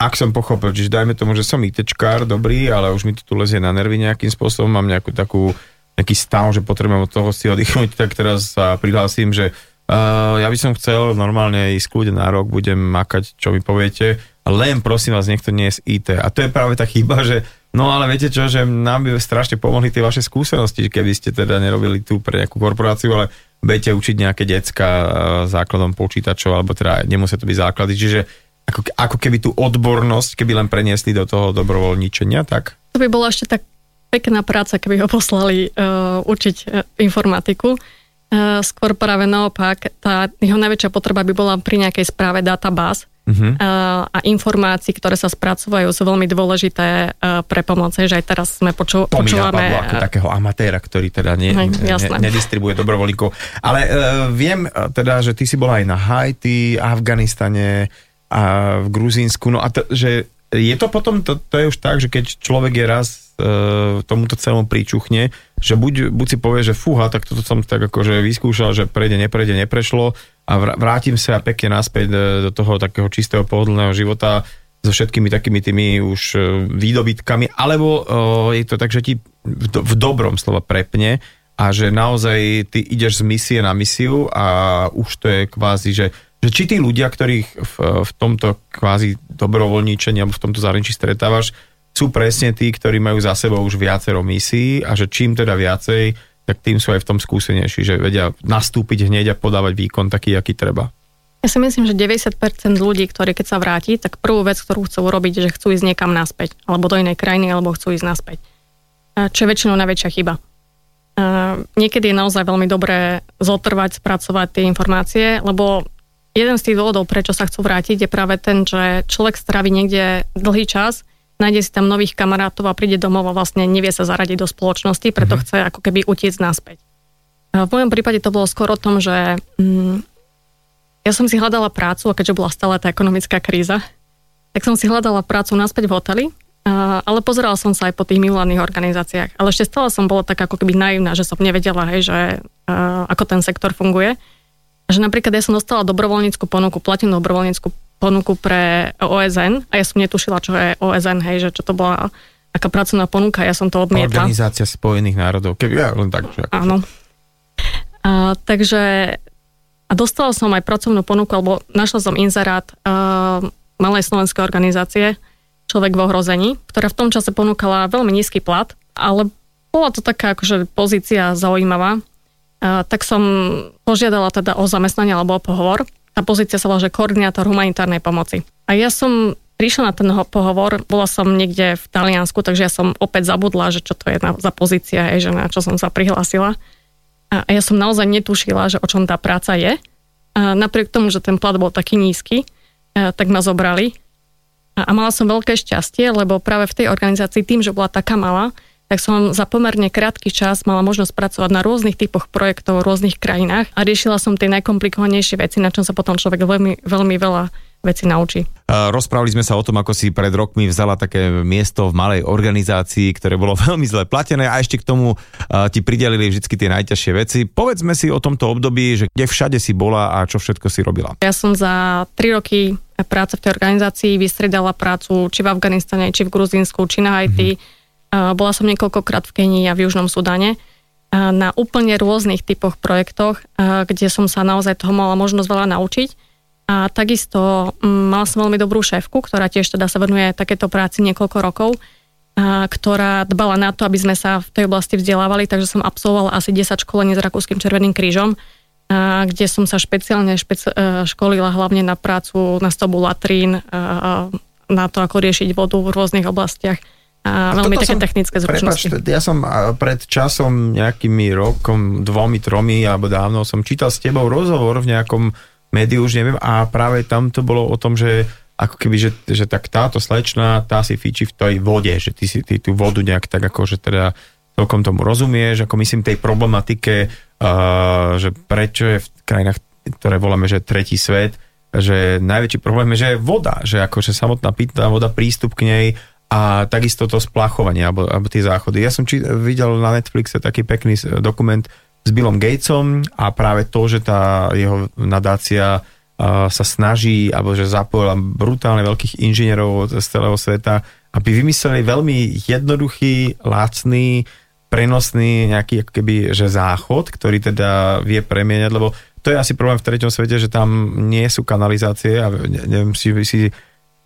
Ak som pochopil, čiže dajme tomu, že som ITčkár, dobrý, ale už mi to tu lezie na nervy nejakým spôsobom, mám nejakú takú, nejaký stav, že potrebujem od toho si oddychnúť, tak teraz sa prihlásim, že Uh, ja by som chcel normálne ísť kľude na rok, budem makať, čo mi poviete, len prosím vás, niekto nie je z IT. A to je práve tá chyba, že no ale viete čo, že nám by strašne pomohli tie vaše skúsenosti, keby ste teda nerobili tu pre nejakú korporáciu, ale budete učiť nejaké decka uh, základom počítačov, alebo teda nemusia to byť základy, čiže ako, ako keby tú odbornosť, keby len preniesli do toho dobrovoľníčenia, tak? To by bola ešte tak pekná práca, keby ho poslali uh, učiť uh, informatiku Eh, skôr práve naopak, tá jeho najväčšia potreba by bola pri nejakej správe databáz uh-huh. a informácií, ktoré sa spracovajú, sú veľmi dôležité eh, pre pomoc, že aj teraz sme poču, to počúvame... ako takého amatéra, ktorý teda ne, ne, nedistribuje dobrovoľníkov. Ale uh, viem teda, že ty si bola aj na Haiti, Afganistane a v Gruzínsku, no a to, že je to potom, to, to je už tak, že keď človek je raz e, tomuto celému príčuchne, že buď, buď si povie, že fúha, tak toto som tak akože vyskúšal, že prejde, neprejde, neprešlo a vrátim sa pekne naspäť e, do toho takého čistého pohodlného života so všetkými takými tými už e, výdobytkami, alebo e, je to tak, že ti v, do, v dobrom slova prepne a že naozaj ty ideš z misie na misiu a už to je kvázi, že že či tí ľudia, ktorých v, v tomto kvázi dobrovoľníčení alebo v tomto zahraničí stretávaš, sú presne tí, ktorí majú za sebou už viacero misií a že čím teda viacej, tak tým sú aj v tom skúsenejší, že vedia nastúpiť hneď a podávať výkon taký, aký treba. Ja si myslím, že 90% ľudí, ktorí keď sa vráti, tak prvú vec, ktorú chcú urobiť, že chcú ísť niekam naspäť, alebo do inej krajiny, alebo chcú ísť naspäť. Čo je väčšinou najväčšia chyba. Niekedy je naozaj veľmi dobré zotrvať, spracovať tie informácie, lebo jeden z tých dôvodov, prečo sa chcú vrátiť, je práve ten, že človek straví niekde dlhý čas nájde si tam nových kamarátov a príde domov a vlastne nevie sa zaradiť do spoločnosti, preto mm-hmm. chce ako keby utiecť naspäť. V mojom prípade to bolo skôr o tom, že mm, ja som si hľadala prácu a keďže bola stále tá ekonomická kríza, tak som si hľadala prácu naspäť v hoteli, ale pozerala som sa aj po tých mimovládnych organizáciách. Ale ešte stále som bola tak ako keby naivná, že som nevedela, hej, že ako ten sektor funguje. Že napríklad ja som dostala dobrovoľníckú ponuku, platenú dobrovoľníckú ponuku pre OSN a ja som netušila, čo je OSN, hej, že čo to bola aká pracovná ponuka, ja som to odmietla. Organizácia Spojených národov, keby ja len tak. Že Áno. A, takže a dostala som aj pracovnú ponuku, alebo našla som inzerát uh, malej slovenskej organizácie Človek v ohrození, ktorá v tom čase ponúkala veľmi nízky plat, ale bola to taká akože pozícia zaujímavá. Uh, tak som požiadala teda o zamestnanie alebo o pohovor tá pozícia sa volá, že koordinátor humanitárnej pomoci. A ja som prišla na ten pohovor, bola som niekde v Taliansku, takže ja som opäť zabudla, že čo to je za pozícia, že na čo som sa prihlásila. A ja som naozaj netušila, že o čom tá práca je. A napriek tomu, že ten plat bol taký nízky, tak ma zobrali. A mala som veľké šťastie, lebo práve v tej organizácii tým, že bola taká malá, tak som za pomerne krátky čas mala možnosť pracovať na rôznych typoch projektov v rôznych krajinách a riešila som tie najkomplikovanejšie veci, na čom sa potom človek veľmi, veľmi veľa veci naučí. Rozprávali sme sa o tom, ako si pred rokmi vzala také miesto v malej organizácii, ktoré bolo veľmi zle platené a ešte k tomu ti pridelili vždy tie najťažšie veci. Povedzme si o tomto období, že kde všade si bola a čo všetko si robila. Ja som za tri roky práce v tej organizácii vystredala prácu či v Afganistane, či v Gruzínsku, či na Haiti. Mm-hmm bola som niekoľkokrát v Kenii a v Južnom Sudane na úplne rôznych typoch projektoch, kde som sa naozaj toho mala možnosť veľa naučiť. A takisto mala som veľmi dobrú šéfku, ktorá tiež teda sa venuje takéto práci niekoľko rokov, ktorá dbala na to, aby sme sa v tej oblasti vzdelávali, takže som absolvovala asi 10 školení s Rakúskym Červeným krížom, kde som sa špeciálne špeci- e, školila hlavne na prácu na stobu latrín, na to, ako riešiť vodu v rôznych oblastiach a, a veľmi také som, technické zručnosti. Prepač, ja som pred časom, nejakými rokom, dvomi, tromi, alebo dávno som čítal s tebou rozhovor v nejakom médiu, už neviem, a práve tam to bolo o tom, že ako keby, že, že tak táto slečna, tá si fíči v tej vode, že ty si ty tú vodu nejak tak ako, že teda celkom tomu rozumieš, ako myslím tej problematike, uh, že prečo je v krajinách, ktoré voláme, že tretí svet, že najväčší problém je, že je voda, že akože samotná pitná voda, prístup k nej a takisto to splachovanie alebo, alebo tie záchody. Ja som či, videl na Netflixe taký pekný dokument s Billom Gatesom a práve to, že tá jeho nadácia sa snaží, alebo že zapojila brutálne veľkých inžinierov z celého sveta, aby vymysleli veľmi jednoduchý, lacný, prenosný nejaký ako keby, že záchod, ktorý teda vie premieňať, lebo to je asi problém v treťom svete, že tam nie sú kanalizácie a neviem si, si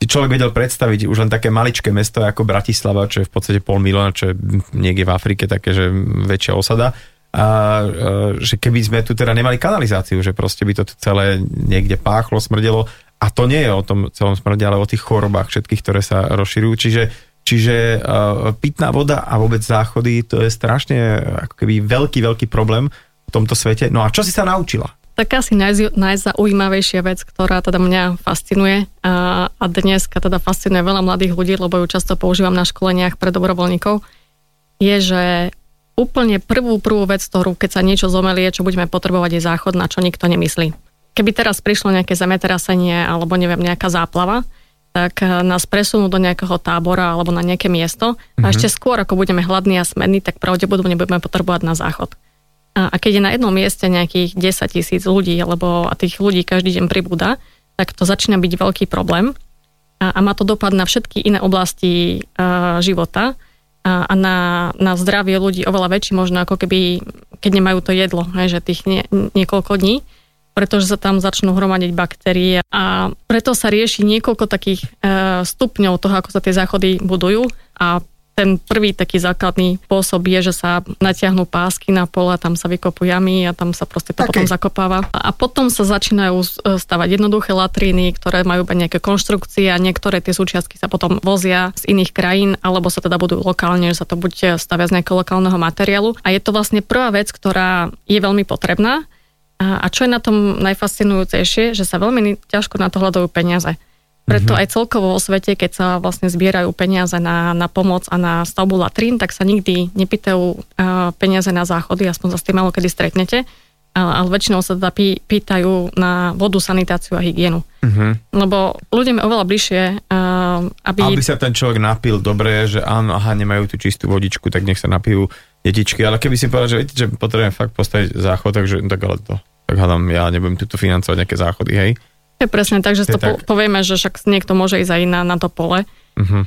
človek vedel predstaviť už len také maličké mesto ako Bratislava, čo je v podstate pol milióna, čo je niekde v Afrike také, že väčšia osada a že keby sme tu teda nemali kanalizáciu, že proste by to celé niekde páchlo, smrdelo a to nie je o tom celom smrde, ale o tých chorobách všetkých, ktoré sa rozširujú. Čiže, čiže pitná voda a vôbec záchody, to je strašne ako keby veľký, veľký problém v tomto svete. No a čo si sa naučila? Tak asi naj, najzaujímavejšia vec, ktorá teda mňa fascinuje a, a dneska teda fascinuje veľa mladých ľudí, lebo ju často používam na školeniach pre dobrovoľníkov, je, že úplne prvú, prvú vec, ktorú keď sa niečo zomelie, čo budeme potrebovať, je záchod, na čo nikto nemyslí. Keby teraz prišlo nejaké zemetrasenie alebo neviem, nejaká záplava, tak eh, nás presunú do nejakého tábora alebo na nejaké miesto mm-hmm. a mhm. ešte skôr, ako budeme hladní a smední, tak pravdepodobne budeme potrebovať na záchod. A, keď je na jednom mieste nejakých 10 tisíc ľudí, alebo a tých ľudí každý deň pribúda, tak to začína byť veľký problém. A, a má to dopad na všetky iné oblasti a, života. A, a na, na zdravie ľudí oveľa väčší možno ako keby, keď nemajú to jedlo, hej, že tých nie, niekoľko dní, pretože sa tam začnú hromadiť baktérie. A preto sa rieši niekoľko takých e, stupňov toho, ako sa tie záchody budujú. A ten prvý taký základný spôsob je, že sa natiahnú pásky na pole, tam sa vykopú jamy a tam sa proste to okay. potom zakopáva. A potom sa začínajú e, stavať jednoduché latríny, ktoré majú nejaké konštrukcie a niektoré tie súčiastky sa potom vozia z iných krajín, alebo sa teda budú lokálne, že sa to bude stavia z nejakého lokálneho materiálu. A je to vlastne prvá vec, ktorá je veľmi potrebná. A čo je na tom najfascinujúcejšie, že sa veľmi ťažko na to hľadajú peniaze. Preto mm-hmm. aj celkovo vo svete, keď sa vlastne zbierajú peniaze na, na pomoc a na stavbu latrín, tak sa nikdy nepýtajú uh, peniaze na záchody, aspoň sa s tým malo kedy stretnete, ale, väčšinou sa teda pý, pýtajú na vodu, sanitáciu a hygienu. Mm-hmm. Lebo ľuďom je oveľa bližšie, uh, aby... Aby sa ten človek napil dobre, že áno, aha, nemajú tú čistú vodičku, tak nech sa napijú detičky, ale keby si povedal, že viete, že potrebujem fakt postaviť záchod, takže tak ale to, tak hádam, ja nebudem tuto financovať nejaké záchody, hej. Je presne tak, že to tak. povieme, že však niekto môže ísť aj na, na to pole, uh-huh.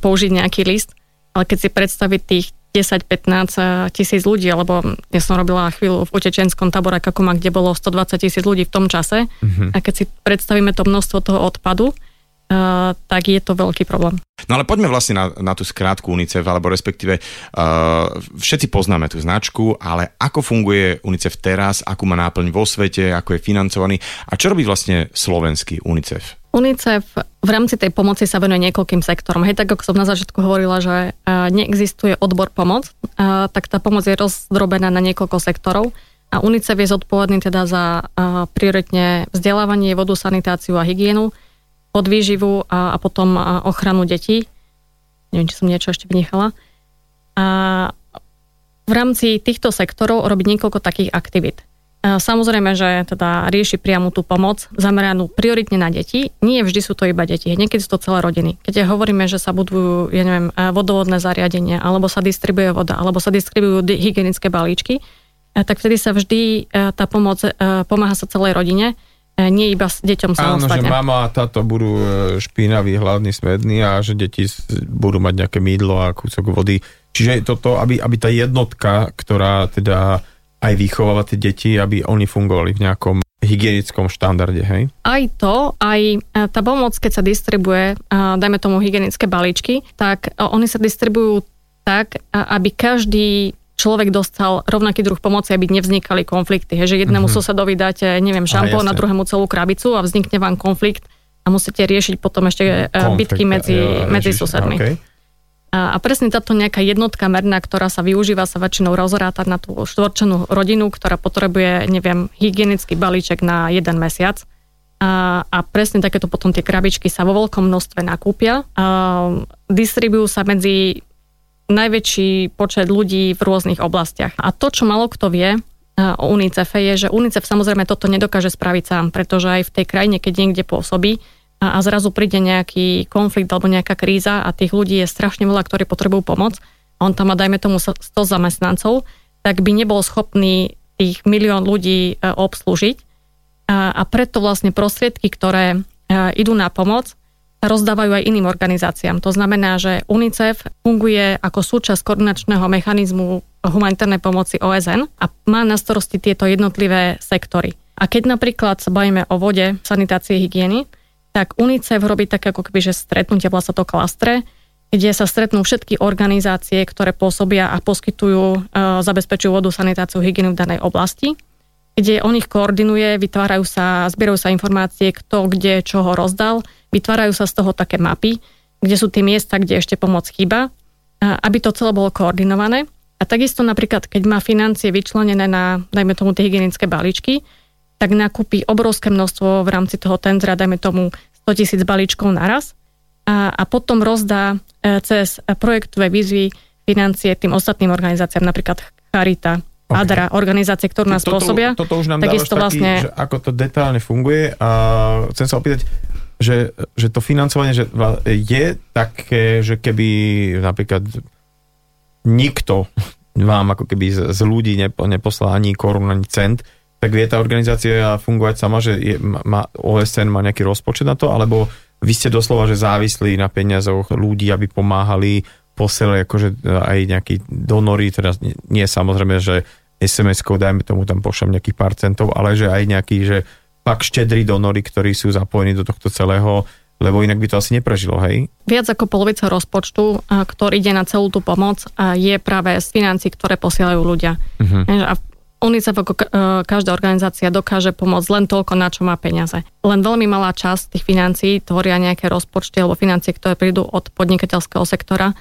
použiť nejaký list, ale keď si predstaviť tých 10-15 eh, tisíc ľudí, alebo ja som robila chvíľu v utečenskom tabore Kakuma, kde bolo 120 tisíc ľudí v tom čase uh-huh. a keď si predstavíme to množstvo toho odpadu, Uh, tak je to veľký problém. No ale poďme vlastne na, na tú skrátku UNICEF, alebo respektíve uh, všetci poznáme tú značku, ale ako funguje UNICEF teraz, akú má náplň vo svete, ako je financovaný a čo robí vlastne slovenský UNICEF? UNICEF v rámci tej pomoci sa venuje niekoľkým sektorom. Hej, tak ako som na začiatku hovorila, že uh, neexistuje odbor pomoc, tak tá pomoc je rozdrobená na niekoľko sektorov. A UNICEF je zodpovedný teda za prioritne vzdelávanie, vodu, sanitáciu a hygienu, podvýživu a, a potom ochranu detí. Neviem, či som niečo ešte vynechala. A v rámci týchto sektorov robiť niekoľko takých aktivít. Samozrejme, že teda rieši priamu tú pomoc zameranú prioritne na deti. Nie vždy sú to iba deti, niekedy sú to celé rodiny. Keď hovoríme, že sa budujú, ja neviem, vodovodné zariadenia, alebo sa distribuje voda, alebo sa distribujú hygienické balíčky, tak vtedy sa vždy tá pomoc pomáha sa celej rodine E, nie iba s deťom samostatne. Áno, že mama a táto budú e, špinaví, hladní, smední a že deti budú mať nejaké mídlo a kúsok vody. Čiže toto, aby, aby tá jednotka, ktorá teda aj vychováva tie deti, aby oni fungovali v nejakom hygienickom štandarde, hej? Aj to, aj e, tá pomoc, keď sa distribuje, dajme tomu hygienické balíčky, tak oni sa distribujú tak, aby každý človek dostal rovnaký druh pomoci, aby nevznikali konflikty. Že jednému mm-hmm. susedovi dáte, neviem, šampón, na druhému celú krabicu a vznikne vám konflikt a musíte riešiť potom ešte konflikt, bitky medzi, jo, medzi susedmi. Okay. A, a presne táto nejaká jednotka merná, ktorá sa využíva, sa väčšinou rozráta na tú štvorčenú rodinu, ktorá potrebuje, neviem, hygienický balíček na jeden mesiac. A, a presne takéto potom tie krabičky sa vo veľkom množstve nakúpia. A distribujú sa medzi najväčší počet ľudí v rôznych oblastiach. A to, čo malo kto vie, o UNICEF je, že UNICEF samozrejme toto nedokáže spraviť sám, pretože aj v tej krajine, keď niekde pôsobí, a, zrazu príde nejaký konflikt alebo nejaká kríza a tých ľudí je strašne veľa, ktorí potrebujú pomoc a on tam má, dajme tomu, 100 zamestnancov, tak by nebol schopný tých milión ľudí e, obslúžiť. A, a preto vlastne prostriedky, ktoré e, idú na pomoc, rozdávajú aj iným organizáciám. To znamená, že UNICEF funguje ako súčasť koordinačného mechanizmu humanitárnej pomoci OSN a má na starosti tieto jednotlivé sektory. A keď napríklad sa bavíme o vode, sanitácii, hygieny, tak UNICEF robí také ako keby, že stretnutia, volá sa to klastre, kde sa stretnú všetky organizácie, ktoré pôsobia a poskytujú, e, zabezpečujú vodu, sanitáciu, hygienu v danej oblasti, kde on ich koordinuje, vytvárajú sa, zbierajú sa informácie, kto kde čoho rozdal, vytvárajú sa z toho také mapy, kde sú tie miesta, kde ešte pomoc chýba, aby to celé bolo koordinované. A takisto napríklad, keď má financie vyčlenené na, dajme tomu, tie hygienické balíčky, tak nakúpi obrovské množstvo v rámci toho tendra, dajme tomu 100 tisíc balíčkov naraz a, a potom rozdá e, cez projektové výzvy financie tým ostatným organizáciám, napríklad Charita, okay. ADRA, organizácie, ktoré nás toto, pôsobia. Toto už nám dávaš taký, vlastne... že ako to detálne funguje a chcem sa opýtať, že, že to financovanie že je také, že keby napríklad nikto vám ako keby z, z ľudí nepo, neposlal ani korun, ani cent, tak vie tá organizácia fungovať sama, že je, má, OSN má nejaký rozpočet na to, alebo vy ste doslova, že závislí na peniazoch ľudí, aby pomáhali, posielali akože aj nejakí donory, teda nie, nie samozrejme, že SMS-kou, dajme tomu tam pošlem nejakých pár centov, ale že aj nejaký, že pak štedrí donory, ktorí sú zapojení do tohto celého, lebo inak by to asi neprežilo, hej? Viac ako polovica rozpočtu, ktorý ide na celú tú pomoc, je práve z financí, ktoré posielajú ľudia. Uh-huh. A UNICEF ako e, každá organizácia dokáže pomôcť len toľko, na čo má peniaze. Len veľmi malá časť tých financií tvoria nejaké rozpočty alebo financie, ktoré prídu od podnikateľského sektora,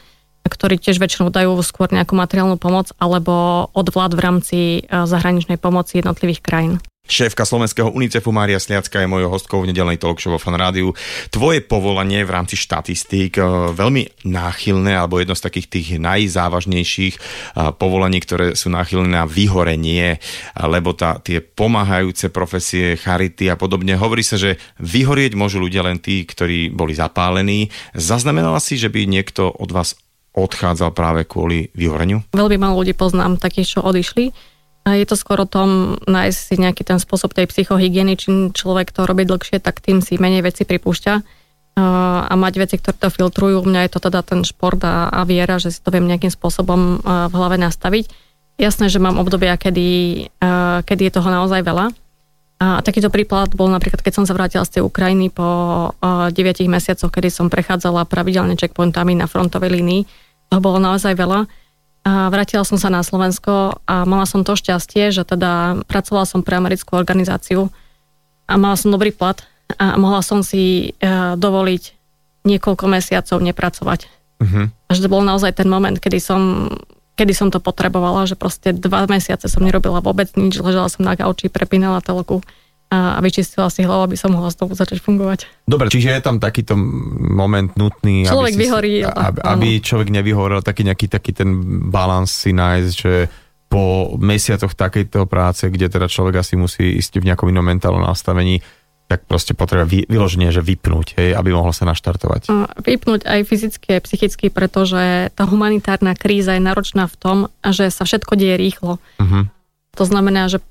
ktorí tiež väčšinou dajú skôr nejakú materiálnu pomoc alebo od vlád v rámci e, zahraničnej pomoci jednotlivých krajín. Šéfka slovenského UNICEFu Mária Sliacka je mojou hostkou v nedelnej talk show vo Fan Rádiu. Tvoje povolanie v rámci štatistík e, veľmi náchylné, alebo jedno z takých tých najzávažnejších e, povolaní, ktoré sú náchylné na vyhorenie, lebo tá, tie pomáhajúce profesie, charity a podobne. Hovorí sa, že vyhorieť môžu ľudia len tí, ktorí boli zapálení. Zaznamenala si, že by niekto od vás odchádzal práve kvôli vyhoreniu? Veľmi málo ľudí poznám takých, čo odišli je to skôr o tom nájsť si nejaký ten spôsob tej psychohygieny, čím človek to robí dlhšie, tak tým si menej veci pripúšťa a mať veci, ktoré to filtrujú. U mňa je to teda ten šport a, a viera, že si to viem nejakým spôsobom v hlave nastaviť. Jasné, že mám obdobia, kedy, kedy je toho naozaj veľa. A takýto príklad bol napríklad, keď som sa vrátila z tej Ukrajiny po 9 mesiacoch, kedy som prechádzala pravidelne checkpointami na frontovej línii. Toho bolo naozaj veľa a vrátila som sa na Slovensko a mala som to šťastie, že teda pracovala som pre americkú organizáciu a mala som dobrý plat a mohla som si uh, dovoliť niekoľko mesiacov nepracovať. Uh-huh. Až to bol naozaj ten moment, kedy som, kedy som to potrebovala, že proste dva mesiace som nerobila vôbec nič, ležala som na gauči, prepínala telku a vyčistila si hlavu, aby som mohla znovu začať fungovať. Dobre, čiže je tam takýto moment nutný, človek aby, vyhorí, si, aby, aby človek nevyhorel, taký nejaký taký ten balans si nájsť, že po mesiacoch takejto práce, kde teda človek asi musí ísť v nejakom inom mentálnom nastavení, tak proste potrebuje vy, vyloženie, že vypnúť, hej, aby mohol sa naštartovať. Vypnúť aj fyzicky, aj psychicky, pretože tá humanitárna kríza je náročná v tom, že sa všetko deje rýchlo. Uh-huh. To znamená, že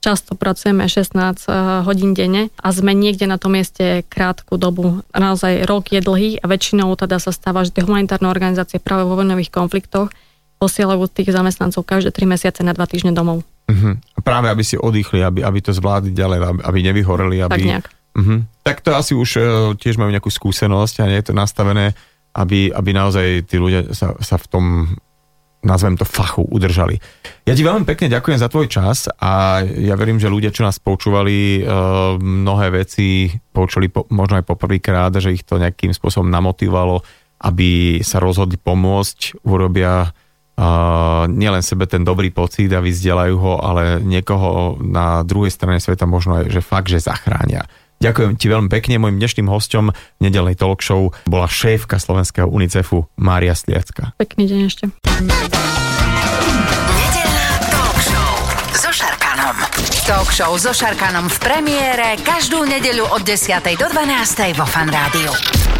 Často pracujeme 16 eh, hodín denne a sme niekde na tom mieste krátku dobu. Naozaj rok je dlhý a väčšinou teda sa stáva, že tie humanitárne organizácie práve vo vojnových konfliktoch posielajú tých zamestnancov každé 3 mesiace na 2 týždne domov. Uh-huh. Práve aby si oddychli, aby, aby to zvládli ďalej, aby, aby nevyhoreli. Aby... Tak nejak. Uh-huh. Tak to asi už uh, tiež majú nejakú skúsenosť a nie je to nastavené, aby, aby naozaj tí ľudia sa, sa v tom nazvem to fachu, udržali. Ja ti veľmi pekne ďakujem za tvoj čas a ja verím, že ľudia, čo nás počúvali, uh, mnohé veci počuli po, možno aj poprvýkrát, že ich to nejakým spôsobom namotivovalo, aby sa rozhodli pomôcť, urobia uh, nielen sebe ten dobrý pocit a vyzdelajú ho, ale niekoho na druhej strane sveta možno aj, že fakt, že zachránia. Ďakujem ti veľmi pekne. Mojim dnešným hostom nedelnej talk show bola šéfka Slovenského UNICEFu Mária Sliacka. Pekný deň ešte. Talk show so Šarkanom v premiére každú nedeľu od 10. do 12. vo Fan Rádiu.